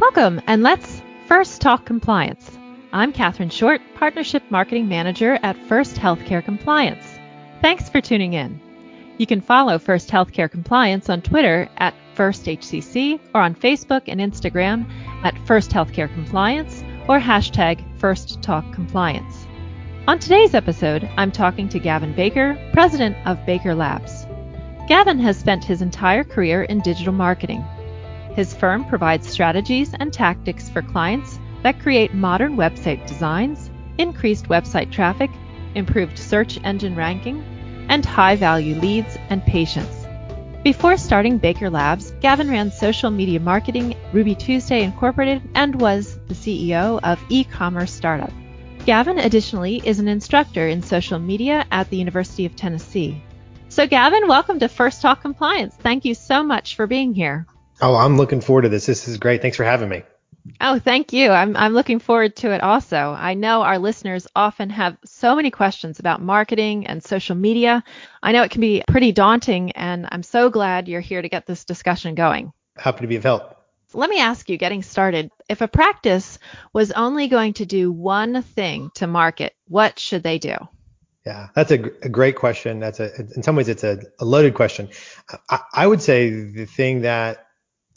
Welcome, and let's first talk compliance. I'm Katherine Short, Partnership Marketing Manager at First Healthcare Compliance. Thanks for tuning in. You can follow First Healthcare Compliance on Twitter at FirstHCC or on Facebook and Instagram at First Healthcare Compliance or hashtag First Talk Compliance. On today's episode, I'm talking to Gavin Baker, President of Baker Labs. Gavin has spent his entire career in digital marketing. His firm provides strategies and tactics for clients that create modern website designs, increased website traffic, improved search engine ranking, and high value leads and patients. Before starting Baker Labs, Gavin ran social media marketing, Ruby Tuesday Incorporated, and was the CEO of e commerce startup. Gavin additionally is an instructor in social media at the University of Tennessee. So, Gavin, welcome to First Talk Compliance. Thank you so much for being here. Oh, I'm looking forward to this. This is great. Thanks for having me. Oh, thank you. I'm I'm looking forward to it also. I know our listeners often have so many questions about marketing and social media. I know it can be pretty daunting and I'm so glad you're here to get this discussion going. Happy to be of help. Let me ask you getting started, if a practice was only going to do one thing to market, what should they do? Yeah, that's a, a great question. That's a in some ways it's a, a loaded question. I, I would say the thing that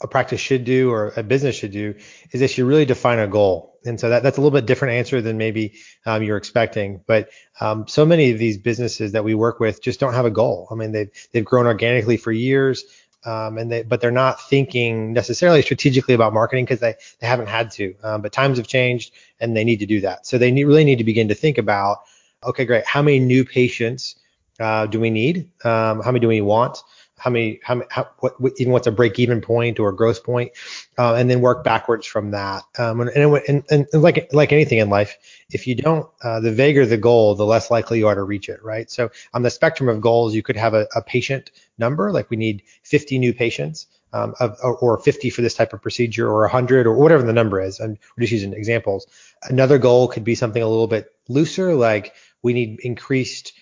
a practice should do or a business should do is they should really define a goal. And so that, that's a little bit different answer than maybe um, you're expecting. But um, so many of these businesses that we work with just don't have a goal. I mean, they've they've grown organically for years, um, and they but they're not thinking necessarily strategically about marketing because they they haven't had to. Um, but times have changed, and they need to do that. So they need, really need to begin to think about, okay, great, how many new patients uh, do we need? Um, how many do we want? How many, how, how what, even what's a break even point or a growth point, uh, and then work backwards from that. Um, and, and, and, and, like like anything in life, if you don't, uh, the vaguer the goal, the less likely you are to reach it, right? So on the spectrum of goals, you could have a, a patient number, like we need 50 new patients. Um, of, or 50 for this type of procedure, or 100, or whatever the number is. And we're just using examples. Another goal could be something a little bit looser, like we need increased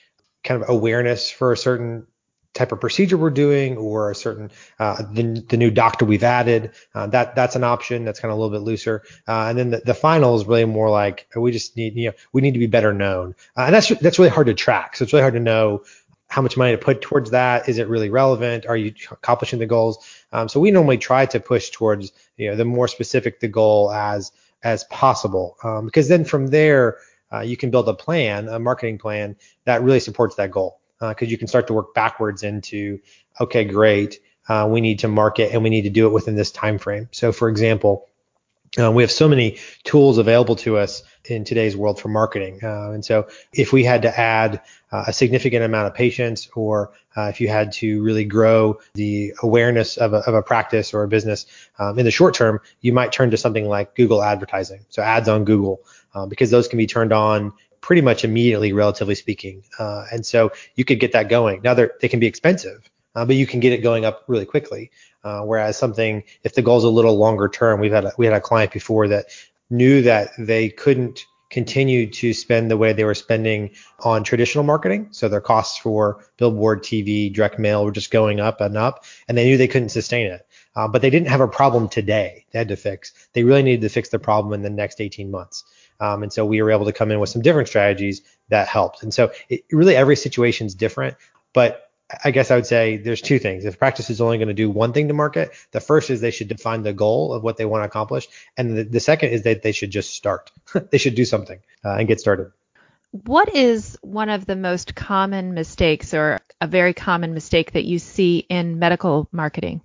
kind of awareness for a certain type of procedure we're doing or a certain uh, the, the new doctor we've added uh, that that's an option that's kind of a little bit looser. Uh, and then the, the final is really more like we just need you know we need to be better known. Uh, and that's that's really hard to track. So it's really hard to know how much money to put towards that. Is it really relevant? Are you accomplishing the goals? Um, so we normally try to push towards you know the more specific the goal as as possible. Um, because then from there uh, you can build a plan a marketing plan that really supports that goal because uh, you can start to work backwards into okay great uh, we need to market and we need to do it within this time frame so for example uh, we have so many tools available to us in today's world for marketing. Uh, and so if we had to add uh, a significant amount of patients or uh, if you had to really grow the awareness of a, of a practice or a business um, in the short term, you might turn to something like Google advertising. So ads on Google, uh, because those can be turned on pretty much immediately, relatively speaking. Uh, and so you could get that going. Now they can be expensive, uh, but you can get it going up really quickly. Uh, whereas something, if the goal is a little longer term, we've had a, we had a client before that knew that they couldn't continue to spend the way they were spending on traditional marketing. So their costs for billboard, TV, direct mail were just going up and up, and they knew they couldn't sustain it. Uh, but they didn't have a problem today. They had to fix. They really needed to fix the problem in the next 18 months. Um, and so we were able to come in with some different strategies that helped. And so it, really every situation is different, but I guess I would say there's two things. If practice is only going to do one thing to market, the first is they should define the goal of what they want to accomplish, and the, the second is that they should just start. they should do something uh, and get started. What is one of the most common mistakes, or a very common mistake that you see in medical marketing?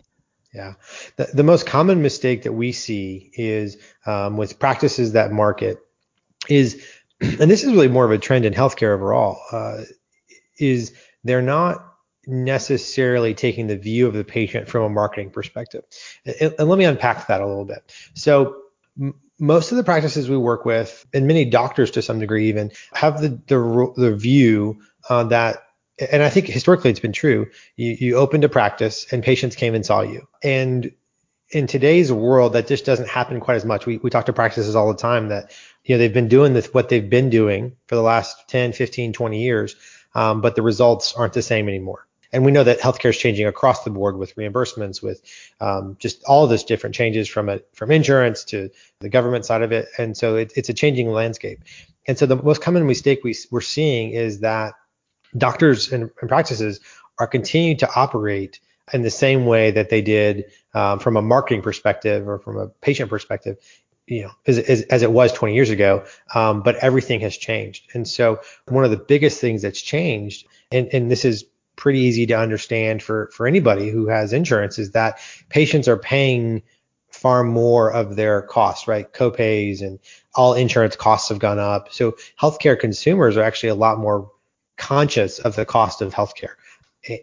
Yeah, the, the most common mistake that we see is um, with practices that market is, and this is really more of a trend in healthcare overall, uh, is they're not necessarily taking the view of the patient from a marketing perspective. And, and let me unpack that a little bit. So m- most of the practices we work with, and many doctors to some degree even, have the the, the view uh, that and I think historically it's been true. You, you opened a practice and patients came and saw you. And in today's world, that just doesn't happen quite as much. We, we talk to practices all the time that you know they've been doing this what they've been doing for the last 10 15 20 years um, but the results aren't the same anymore And we know that healthcare is changing across the board with reimbursements, with um, just all this different changes from it from insurance to the government side of it. And so it, it's a changing landscape. And so the most common mistake we, we're seeing is that doctors and, and practices are continuing to operate in the same way that they did um, from a marketing perspective or from a patient perspective, you know, as, as, as it was 20 years ago. Um, but everything has changed. And so one of the biggest things that's changed, and, and this is pretty easy to understand for, for anybody who has insurance, is that patients are paying far more of their costs, right? Copays and all insurance costs have gone up. So healthcare consumers are actually a lot more conscious of the cost of healthcare.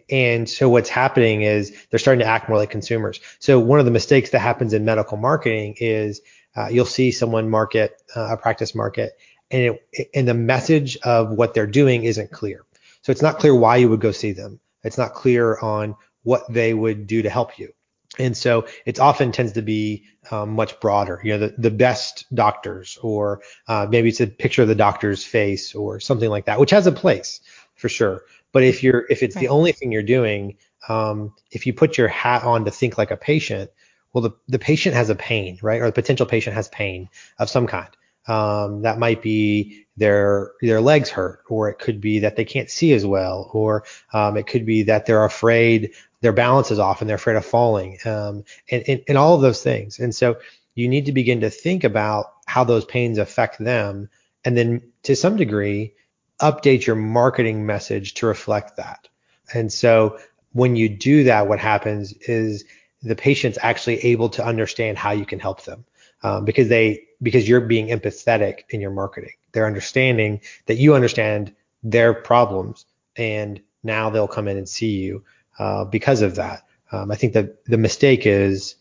And so what's happening is they're starting to act more like consumers. So one of the mistakes that happens in medical marketing is uh, you'll see someone market uh, a practice market, and it, and the message of what they're doing isn't clear. So it's not clear why you would go see them. It's not clear on what they would do to help you. And so it often tends to be um, much broader. You know, the, the best doctors, or uh, maybe it's a picture of the doctor's face, or something like that, which has a place for sure. But if you're if it's right. the only thing you're doing, um, if you put your hat on to think like a patient, well, the the patient has a pain, right? Or the potential patient has pain of some kind. Um, that might be their their legs hurt, or it could be that they can't see as well, or um, it could be that they're afraid their balance is off and they're afraid of falling, um, and, and and all of those things. And so you need to begin to think about how those pains affect them, and then to some degree update your marketing message to reflect that. And so when you do that, what happens is the patient's actually able to understand how you can help them um, because they because you're being empathetic in your marketing. They're understanding that you understand their problems, and now they'll come in and see you uh, because of that. Um, I think that the mistake is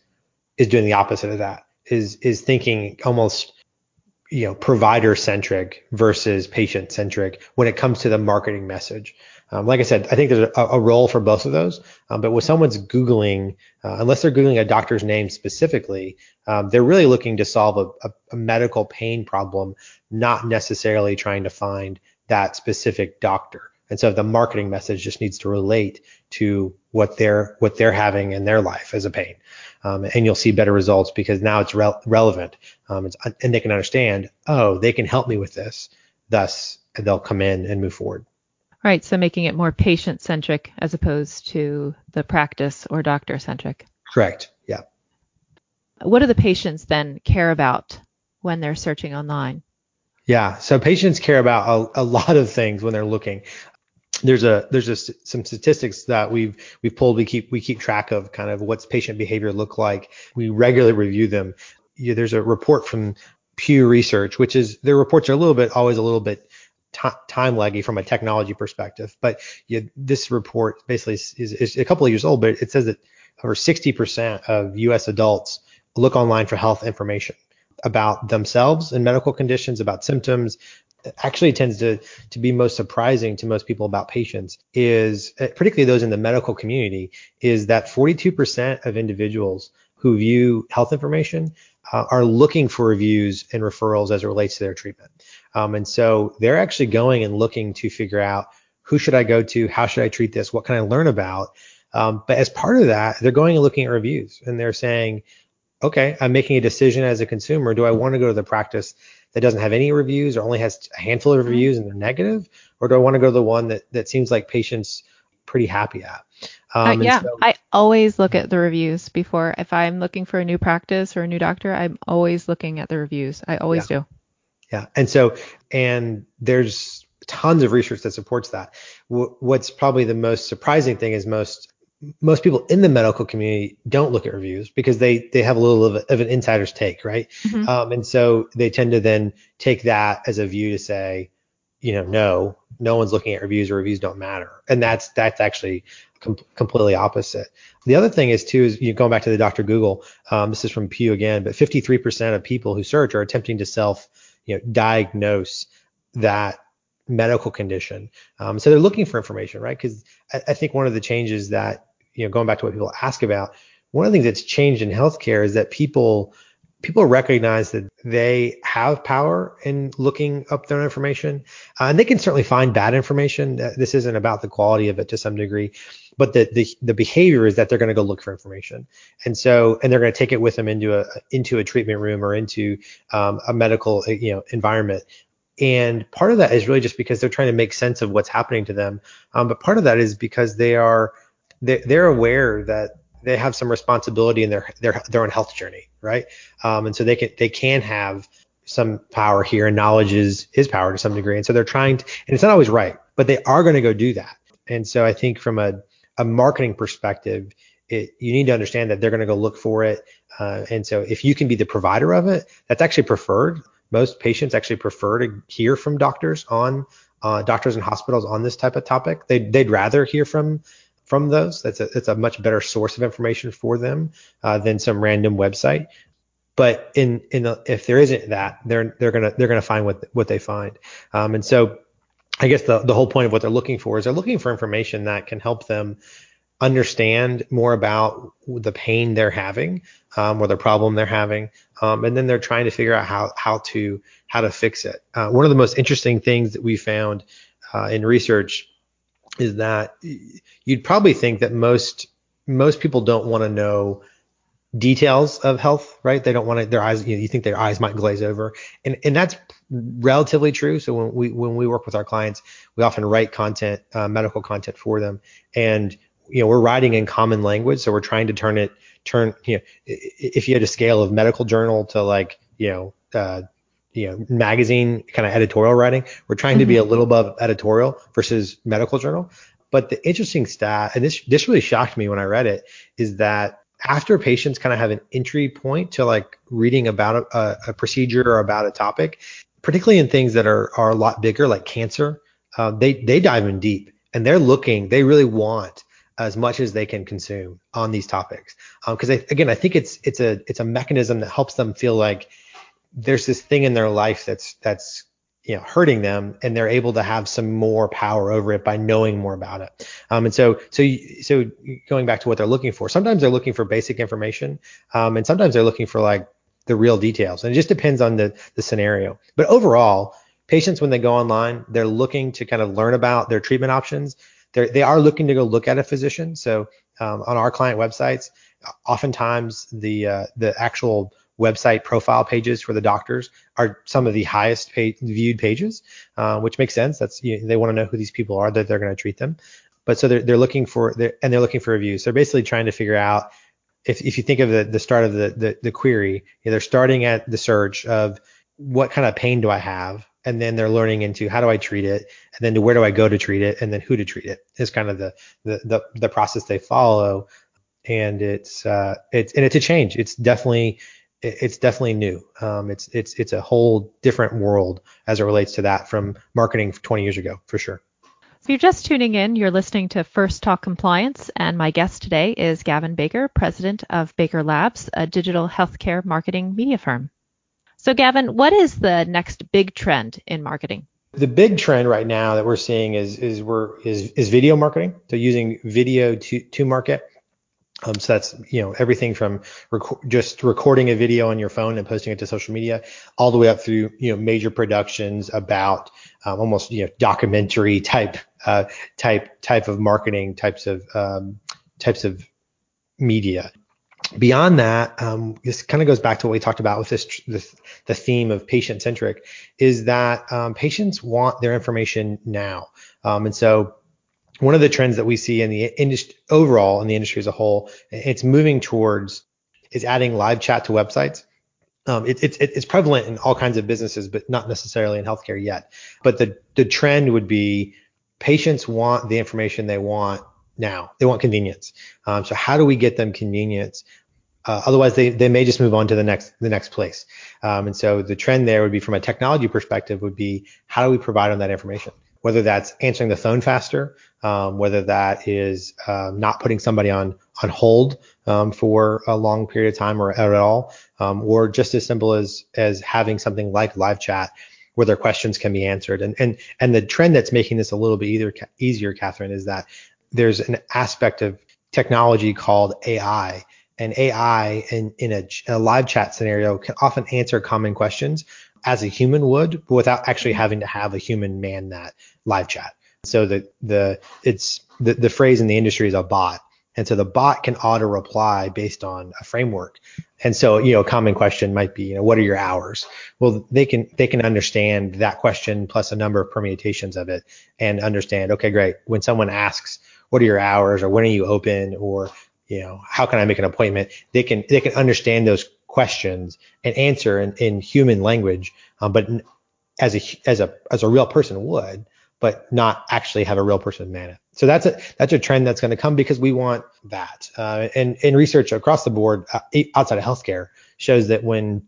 is doing the opposite of that. Is is thinking almost you know provider centric versus patient centric when it comes to the marketing message. Um, like I said, I think there's a, a role for both of those. Um, but when someone's googling, uh, unless they're googling a doctor's name specifically, um, they're really looking to solve a, a, a medical pain problem, not necessarily trying to find that specific doctor. And so the marketing message just needs to relate to what they're what they're having in their life as a pain um, and you'll see better results because now it's re- relevant um, it's, and they can understand oh they can help me with this thus they'll come in and move forward right so making it more patient centric as opposed to the practice or doctor centric correct yeah what do the patients then care about when they're searching online yeah, so patients care about a, a, lot of things when they're looking there's a there's just some statistics that we've we've pulled. We keep we keep track of kind of what's patient behavior look like. We regularly review them. You, there's a report from Pew Research, which is their reports are a little bit always a little bit time laggy from a technology perspective. But you, this report basically is, is, is a couple of years old, but it says that over 60% of U.S. adults look online for health information about themselves and medical conditions, about symptoms, actually tends to to be most surprising to most people about patients is uh, particularly those in the medical community is that 42% of individuals who view health information uh, are looking for reviews and referrals as it relates to their treatment um, and so they're actually going and looking to figure out who should i go to how should i treat this what can i learn about um, but as part of that they're going and looking at reviews and they're saying okay i'm making a decision as a consumer do i want to go to the practice that doesn't have any reviews or only has a handful of mm-hmm. reviews and they're negative, or do I want to go to the one that that seems like patients pretty happy at? Um, uh, yeah, so, I always look at the reviews before if I'm looking for a new practice or a new doctor. I'm always looking at the reviews. I always yeah. do. Yeah, and so and there's tons of research that supports that. W- what's probably the most surprising thing is most most people in the medical community don't look at reviews because they they have a little of, of an insider's take, right? Mm-hmm. Um, and so they tend to then take that as a view to say, you know, no, no one's looking at reviews or reviews don't matter, and that's that's actually com- completely opposite. The other thing is too is you know, going back to the Dr. Google. Um, this is from Pew again, but 53% of people who search are attempting to self, you know, diagnose that medical condition. Um, so they're looking for information, right? Because I, I, think one of the changes that you know, going back to what people ask about, one of the things that's changed in healthcare is that people people recognize that they have power in looking up their own information, uh, and they can certainly find bad information. This isn't about the quality of it to some degree, but the the, the behavior is that they're going to go look for information, and so and they're going to take it with them into a into a treatment room or into um, a medical you know environment. And part of that is really just because they're trying to make sense of what's happening to them. Um, but part of that is because they're, they're aware that they have some responsibility in their their their own health journey, right? Um, and so they can they can have some power here, and knowledge is is power to some degree. And so they're trying to, and it's not always right, but they are going to go do that. And so I think from a a marketing perspective, it, you need to understand that they're going to go look for it. Uh, and so if you can be the provider of it, that's actually preferred. Most patients actually prefer to hear from doctors on uh, doctors and hospitals on this type of topic. They, they'd rather hear from from those. That's a, it's a much better source of information for them uh, than some random website. But in in the, if there isn't that, they're they're gonna they're gonna find what what they find. Um, and so I guess the the whole point of what they're looking for is they're looking for information that can help them understand more about the pain they're having um, or the problem they're having, um, and then they're trying to figure out how how to how to fix it. Uh, one of the most interesting things that we found uh, in research is that you'd probably think that most most people don't want to know details of health, right? They don't want to their eyes you, know, you think their eyes might glaze over. And and that's relatively true. So when we when we work with our clients, we often write content, uh, medical content for them and you know, we're writing in common language, so we're trying to turn it turn you know if you had a scale of medical journal to like, you know, uh, you know magazine kind of editorial writing we're trying mm-hmm. to be a mm-hmm. little above editorial versus medical journal but the interesting stat and this this really shocked me when i read it is that after patients kind of have an entry point to like reading about a, a procedure or about a topic particularly in things that are are a lot bigger like cancer uh, they they dive in deep and they're looking they really want as much as they can consume on these topics because um, again i think it's it's a it's a mechanism that helps them feel like there's this thing in their life that's that's you know hurting them and they're able to have some more power over it by knowing more about it. Um, and so so so going back to what they're looking for sometimes they're looking for basic information um, and sometimes they're looking for like the real details. And it just depends on the the scenario. But overall patients when they go online they're looking to kind of learn about their treatment options. They're, they are looking to go look at a physician. So um, on our client websites oftentimes the uh, the actual website profile pages for the doctors are some of the highest paid, viewed pages, uh, which makes sense. That's you know, they want to know who these people are that they're going to treat them. But so they're, they're looking for they're, and they're looking for reviews. They're basically trying to figure out if, if you think of the, the start of the, the, the query, you know, they're starting at the search of what kind of pain do I have? And then they're learning into how do I treat it? And then to where do I go to treat it? And then who to treat it is kind of the, the, the, the process they follow. And it's, uh, it's, and it's a change. It's definitely, it's definitely new. Um, it's it's it's a whole different world as it relates to that from marketing 20 years ago, for sure. If you're just tuning in, you're listening to First Talk Compliance, and my guest today is Gavin Baker, president of Baker Labs, a digital healthcare marketing media firm. So, Gavin, what is the next big trend in marketing? The big trend right now that we're seeing is is we're is is video marketing. So using video to to market. Um, so that's you know everything from rec- just recording a video on your phone and posting it to social media, all the way up through you know major productions about um, almost you know documentary type uh, type type of marketing types of um, types of media. Beyond that, um, this kind of goes back to what we talked about with this, this the theme of patient centric, is that um, patients want their information now, um, and so one of the trends that we see in the industry overall in the industry as a whole, it's moving towards is adding live chat to websites. Um, it, it, it's prevalent in all kinds of businesses, but not necessarily in healthcare yet. But the the trend would be patients want the information they want now. They want convenience. Um, so how do we get them convenience? Uh, otherwise, they, they may just move on to the next the next place. Um, and so the trend there would be from a technology perspective would be how do we provide them that information? whether that's answering the phone faster, um, whether that is uh, not putting somebody on on hold um, for a long period of time or at all, um, or just as simple as as having something like live chat where their questions can be answered. And and and the trend that's making this a little bit easier, easier Catherine, is that there's an aspect of technology called AI. And AI in, in a, a live chat scenario can often answer common questions as a human would, but without actually having to have a human man that live chat. So the the it's the, the phrase in the industry is a bot. And so the bot can auto reply based on a framework. And so, you know, a common question might be, you know, what are your hours? Well, they can they can understand that question plus a number of permutations of it and understand, okay, great. When someone asks, what are your hours or when are you open or, you know, how can I make an appointment? They can they can understand those questions and answer in, in human language, um, but as a as a as a real person would but not actually have a real person man it. So that's a that's a trend that's going to come because we want that. Uh, and and research across the board uh, outside of healthcare shows that when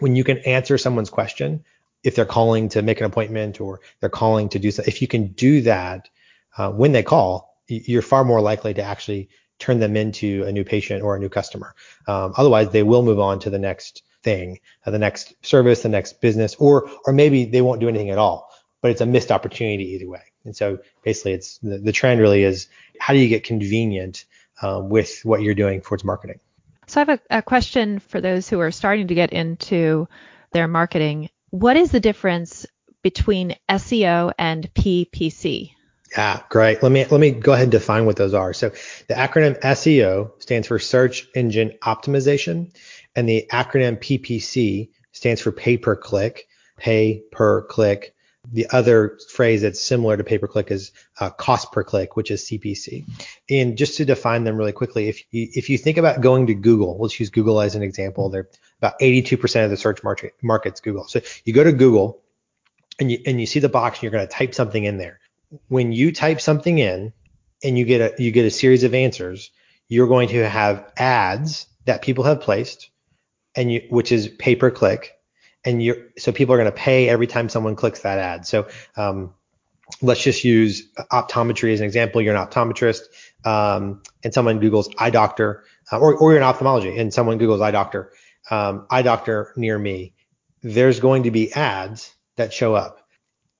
when you can answer someone's question, if they're calling to make an appointment or they're calling to do something, if you can do that uh, when they call, you're far more likely to actually turn them into a new patient or a new customer. Um, otherwise, they will move on to the next thing, uh, the next service, the next business, or or maybe they won't do anything at all but it's a missed opportunity either way. And so basically, it's the, the trend really is how do you get convenient um, with what you're doing towards marketing. So I have a, a question for those who are starting to get into their marketing. What is the difference between SEO and PPC? Yeah, great. Let me let me go ahead and define what those are. So the acronym SEO stands for search engine optimization, and the acronym PPC stands for pay per click, pay per click the other phrase that's similar to pay per click is uh, cost per click, which is CPC. And just to define them really quickly, if you, if you think about going to Google, let's use Google as an example. They're about 82% of the search market market's Google. So you go to Google and you and you see the box and you're going to type something in there. When you type something in and you get a you get a series of answers, you're going to have ads that people have placed and you which is pay per click and you're so people are going to pay every time someone clicks that ad. So um, let's just use optometry as an example. You're an optometrist, um, and someone Google's eye doctor, uh, or, or you're an ophthalmology, and someone Google's eye doctor, um, eye doctor near me. There's going to be ads that show up.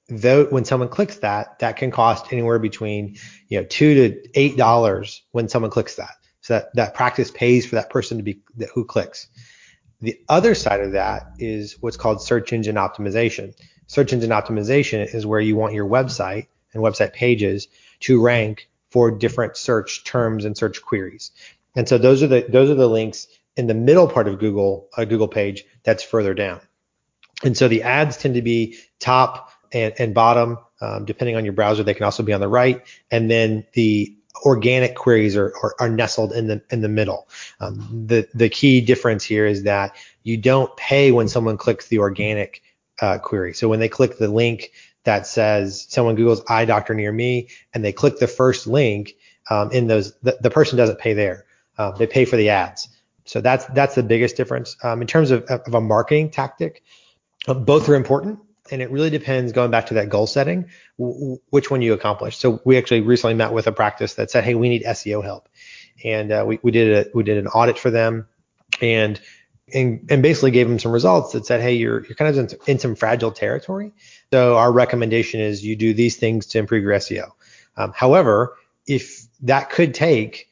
Though when someone clicks that, that can cost anywhere between you know two to eight dollars when someone clicks that. So that that practice pays for that person to be that who clicks. The other side of that is what's called search engine optimization. Search engine optimization is where you want your website and website pages to rank for different search terms and search queries. And so those are the those are the links in the middle part of Google a Google page that's further down. And so the ads tend to be top and, and bottom, um, depending on your browser. They can also be on the right, and then the organic queries are, are, are, nestled in the in the middle. Um, the the key difference here is that you don't pay when someone clicks the organic uh, query. So when they click the link that says someone Google's eye doctor near me, and they click the first link um, in those, the, the, person doesn't pay there. Um, they pay for the ads. So that's that's the biggest difference um, in terms of, of a marketing tactic. Uh, both are important and it really depends going back to that goal setting w- which one you accomplish. So we actually recently met with a practice that said hey we need seo help. And uh, we, we did a we did an audit for them and and, and basically gave them some results that said hey you're you're kind of in, in some fragile territory. So our recommendation is you do these things to improve your seo um, however if that could take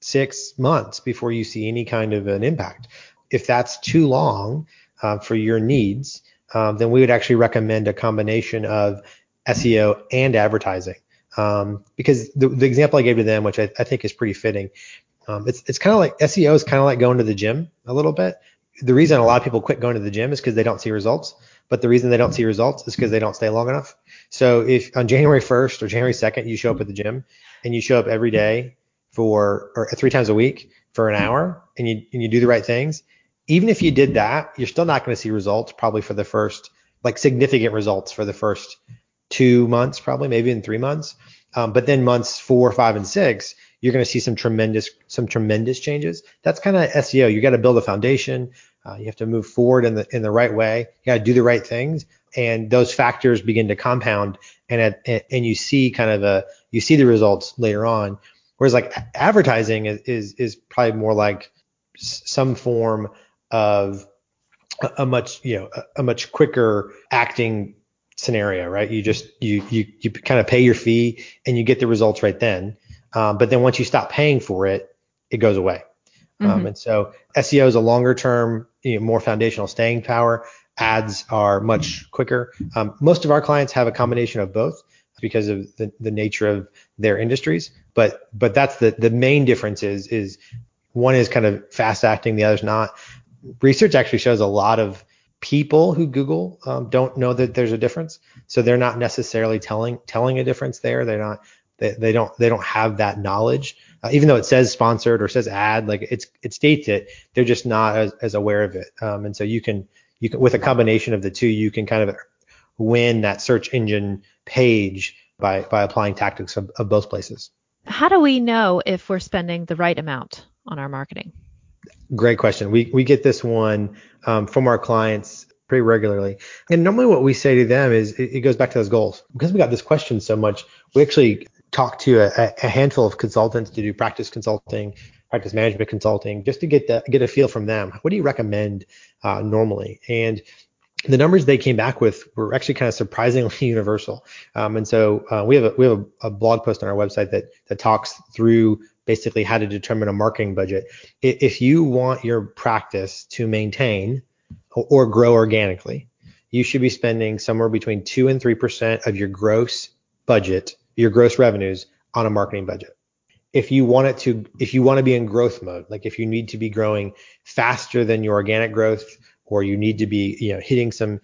six months before you see any kind of an impact if that's too long uh, for your needs um, then we would actually recommend a combination of SEO and advertising. Um, because the, the, example I gave to them, which I, I think is pretty fitting, um, it's it's kind of like SEO is kind of like going to the gym a little bit. The reason a lot of people quit going to the gym is because they don't see results. But the reason they don't see results is because they don't stay long enough. So if on January 1st or January 2nd you show up at the gym and you show up every day for or three times a week for an hour and you and you do the right things, even if you did that, you're still not going to see results probably for the first, like significant results for the first two months, probably maybe in three months. Um, but then months four, five, and six, you're going to see some tremendous, some tremendous changes. That's kind of SEO. You got to build a foundation. Uh, you have to move forward in the in the right way. You got to do the right things, and those factors begin to compound, and at, and you see kind of a you see the results later on. Whereas like advertising is is, is probably more like some form of a, much you know a, much quicker acting scenario, right? You just you you you kind of pay your fee and you get the results right then. Um, but then once you stop paying for it, it goes away. Um, mm-hmm. Um, and so SEO is a longer term, you know, more foundational staying power. Ads are much quicker. Um, most of our clients have a combination of both. because of the, the nature of their industries. But but that's the the main difference is is one is kind of fast acting, the other's not. Research actually shows a lot of people who Google um, don't know that there's a difference, so they're not necessarily telling telling a difference there. They're not they, they don't they don't have that knowledge, uh, even though it says sponsored or says ad, like it's it states it. They're just not as, as aware of it, um, and so you can you can with a combination of the two, you can kind of win that search engine page by by applying tactics of, of both places. How do we know if we're spending the right amount on our marketing? Great question. We we get this one um, from our clients pretty regularly, and normally what we say to them is it, it goes back to those goals because we got this question so much. We actually talk to a, a handful of consultants to do practice consulting, practice management consulting, just to get the, get a feel from them. What do you recommend uh, normally? And the numbers they came back with were actually kind of surprisingly universal. Um, and so uh, we have a, we have a, a, blog post on our website that that talks through basically how to determine a marketing budget. If you want your practice to maintain or grow organically, you should be spending somewhere between two and three percent of your gross budget, your gross revenues on a marketing budget. If you want it to, if you want to be in growth mode, like if you need to be growing faster than your organic growth or you need to be you know hitting some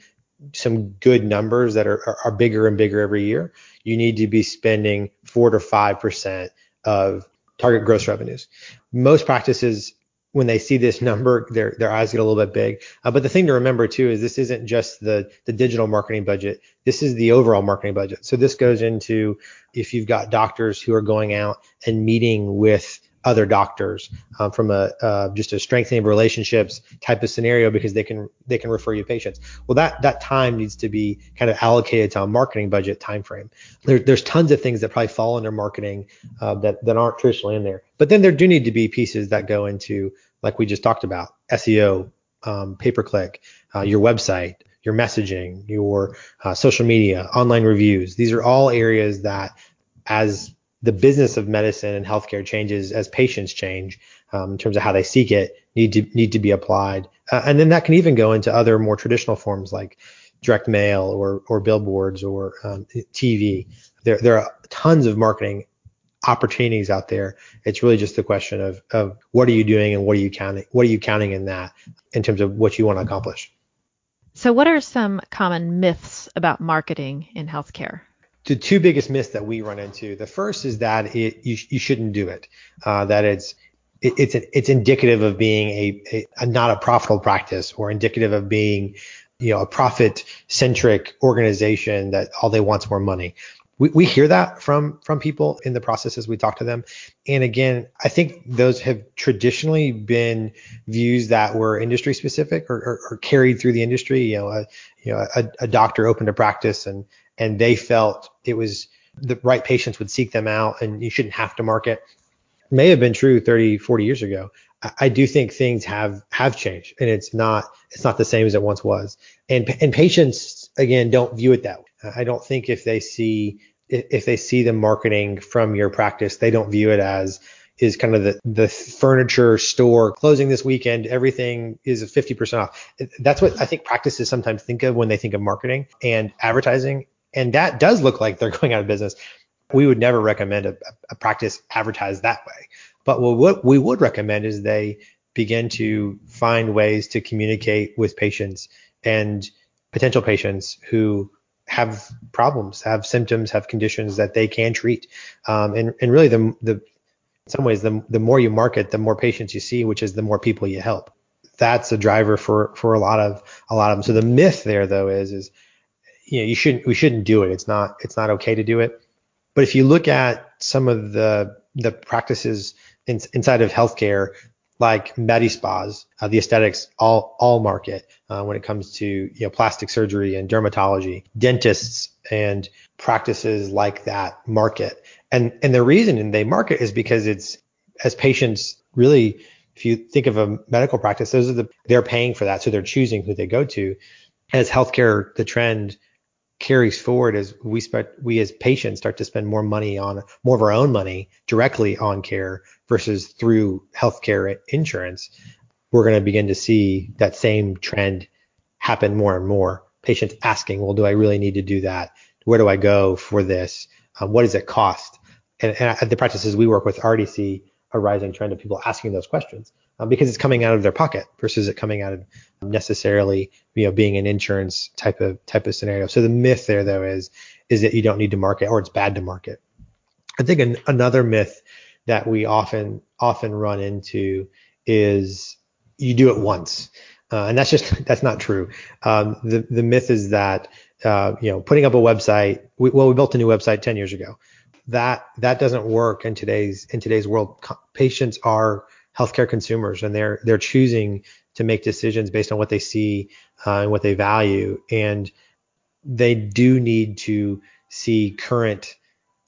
some good numbers that are, are, are bigger and bigger every year, you need to be spending four to five percent of target gross revenues. Most practices, when they see this number, their their eyes get a little bit big. Uh, but the thing to remember too is this isn't just the the digital marketing budget. This is the overall marketing budget. So this goes into if you've got doctors who are going out and meeting with other doctors um, from a uh, just a strengthening of relationships type of scenario because they can they can refer you patients. Well, that that time needs to be kind of allocated to a marketing budget time frame. There, there's tons of things that probably fall under marketing uh, that that aren't traditionally in there, but then there do need to be pieces that go into like we just talked about SEO, um, pay per click, uh, your website, your messaging, your uh, social media, online reviews. These are all areas that as the business of medicine and healthcare changes as patients change um, in terms of how they seek it need to need to be applied. Uh, and then that can even go into other more traditional forms like direct mail or or billboards or um, TV there there are tons of marketing opportunities out there. It's really just a question of of what are you doing and what are you counting what are you counting in that in terms of what you want to accomplish? So what are some common myths about marketing in healthcare the two biggest myths that we run into. The first is that it you, you shouldn't do it. Uh, that it's it, it's it's indicative of being a, a, a, not a profitable practice or indicative of being you know a profit centric organization that all they want is more money. We, we hear that from from people in the process as we talk to them. And again, I think those have traditionally been views that were industry specific or, or, or carried through the industry. You know, a, you know, a, a doctor opened a practice and and they felt it was the right patients would seek them out and you shouldn't have to market. May have been true 30 40 years ago. I, do think things have have changed and it's not it's not the same as it once was. And and patients again don't view it that way. I don't think if they see if they see the marketing from your practice they don't view it as is kind of the, the furniture store closing this weekend. Everything is 50% off. That's what I think practices sometimes think of when they think of marketing and advertising and that does look like they're going out of business. We would never recommend a, a practice advertise that way. But what we would recommend is they begin to find ways to communicate with patients and potential patients who have problems, have symptoms, have conditions that they can treat. Um, and, and really, the, the in some ways, the, the more you market, the more patients you see, which is the more people you help. That's a driver for for a lot of a lot of them. So the myth there, though, is is you know you shouldn't we shouldn't do it. It's not it's not okay to do it. But if you look at some of the the practices in, inside of healthcare, like med spas, uh, the aesthetics all all market uh, when it comes to you know plastic surgery and dermatology, dentists and practices like that market. And and the reason they market is because it's as patients really if you think of a medical practice, those are the they're paying for that, so they're choosing who they go to. As healthcare, the trend carries forward as we start, we as patients start to spend more money on more of our own money directly on care versus through healthcare insurance, we're going to begin to see that same trend happen more and more. Patients asking, well, do I really need to do that? Where do I go for this? Um, what does it cost? And, and the practices we work with already see a rising trend of people asking those questions um, because it's coming out of their pocket versus it coming out of necessarily you know being an insurance type of type of scenario. So the myth there though is is that you don't need to market or it's bad to market. I think an, another myth that we often often run into is you do it once, uh, and that's just that's not true. Um, the the myth is that uh, you know putting up a website. We, well, we built a new website 10 years ago. That that doesn't work in today's in today's world. Patients are healthcare consumers, and they're they're choosing to make decisions based on what they see uh, and what they value, and they do need to see current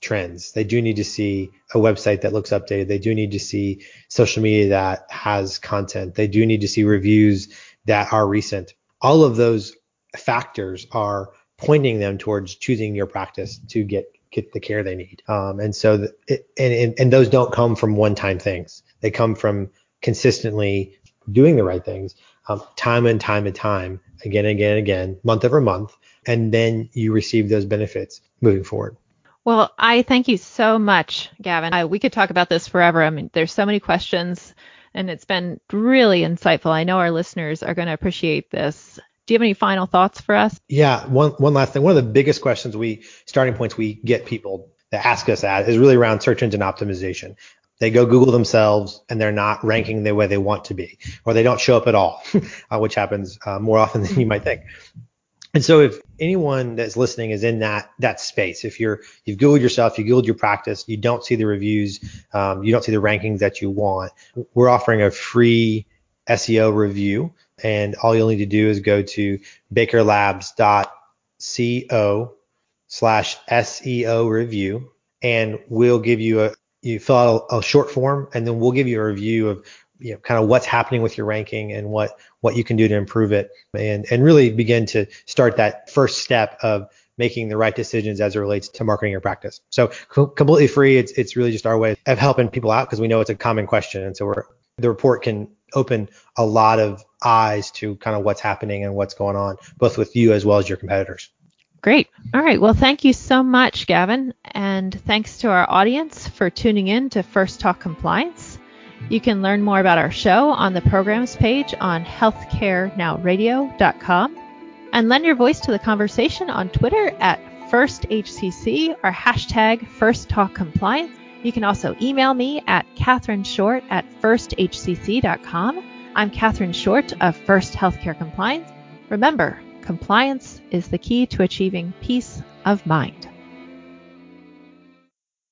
trends. They do need to see a website that looks updated. They do need to see social media that has content. They do need to see reviews that are recent. All of those factors are pointing them towards choosing your practice to get get the care they need. Um, and so, and, and and those don't come from one-time things. They come from consistently doing the right things, um, time and time and time, again and again and again, month over month, and then you receive those benefits moving forward. Well, I thank you so much, Gavin. I, we could talk about this forever. I mean, there's so many questions, and it's been really insightful. I know our listeners are going to appreciate this. Do you have any final thoughts for us? Yeah, one one last thing. One of the biggest questions we starting points we get people that ask us at is really around search engine optimization. They go Google themselves and they're not ranking the way they want to be, or they don't show up at all, uh, which happens uh, more often than you might think. And so if anyone that's listening is in that that space, if you're you've Googled yourself, you Googled your practice, you don't see the reviews, um, you don't see the rankings that you want, we're offering a free SEO review. And all you'll need to do is go to bakerlabs.co slash SEO review and we'll give you a you fill out a, a short form and then we'll give you a review of you know kind of what's happening with your ranking and what what you can do to improve it and and really begin to start that first step of making the right decisions as it relates to marketing your practice. So completely free. It's it's really just our way of helping people out because we know it's a common question, and so we're the report can open a lot of eyes to kind of what's happening and what's going on, both with you as well as your competitors. Great. All right. Well, thank you so much, Gavin. And thanks to our audience for tuning in to First Talk Compliance. You can learn more about our show on the programs page on healthcarenowradio.com and lend your voice to the conversation on Twitter at FirstHCC or hashtag FirstTalkCompliance. You can also email me at Catherine Short at firsthcc.com. I'm Catherine Short of First Healthcare Compliance. Remember, compliance is the key to achieving peace of mind.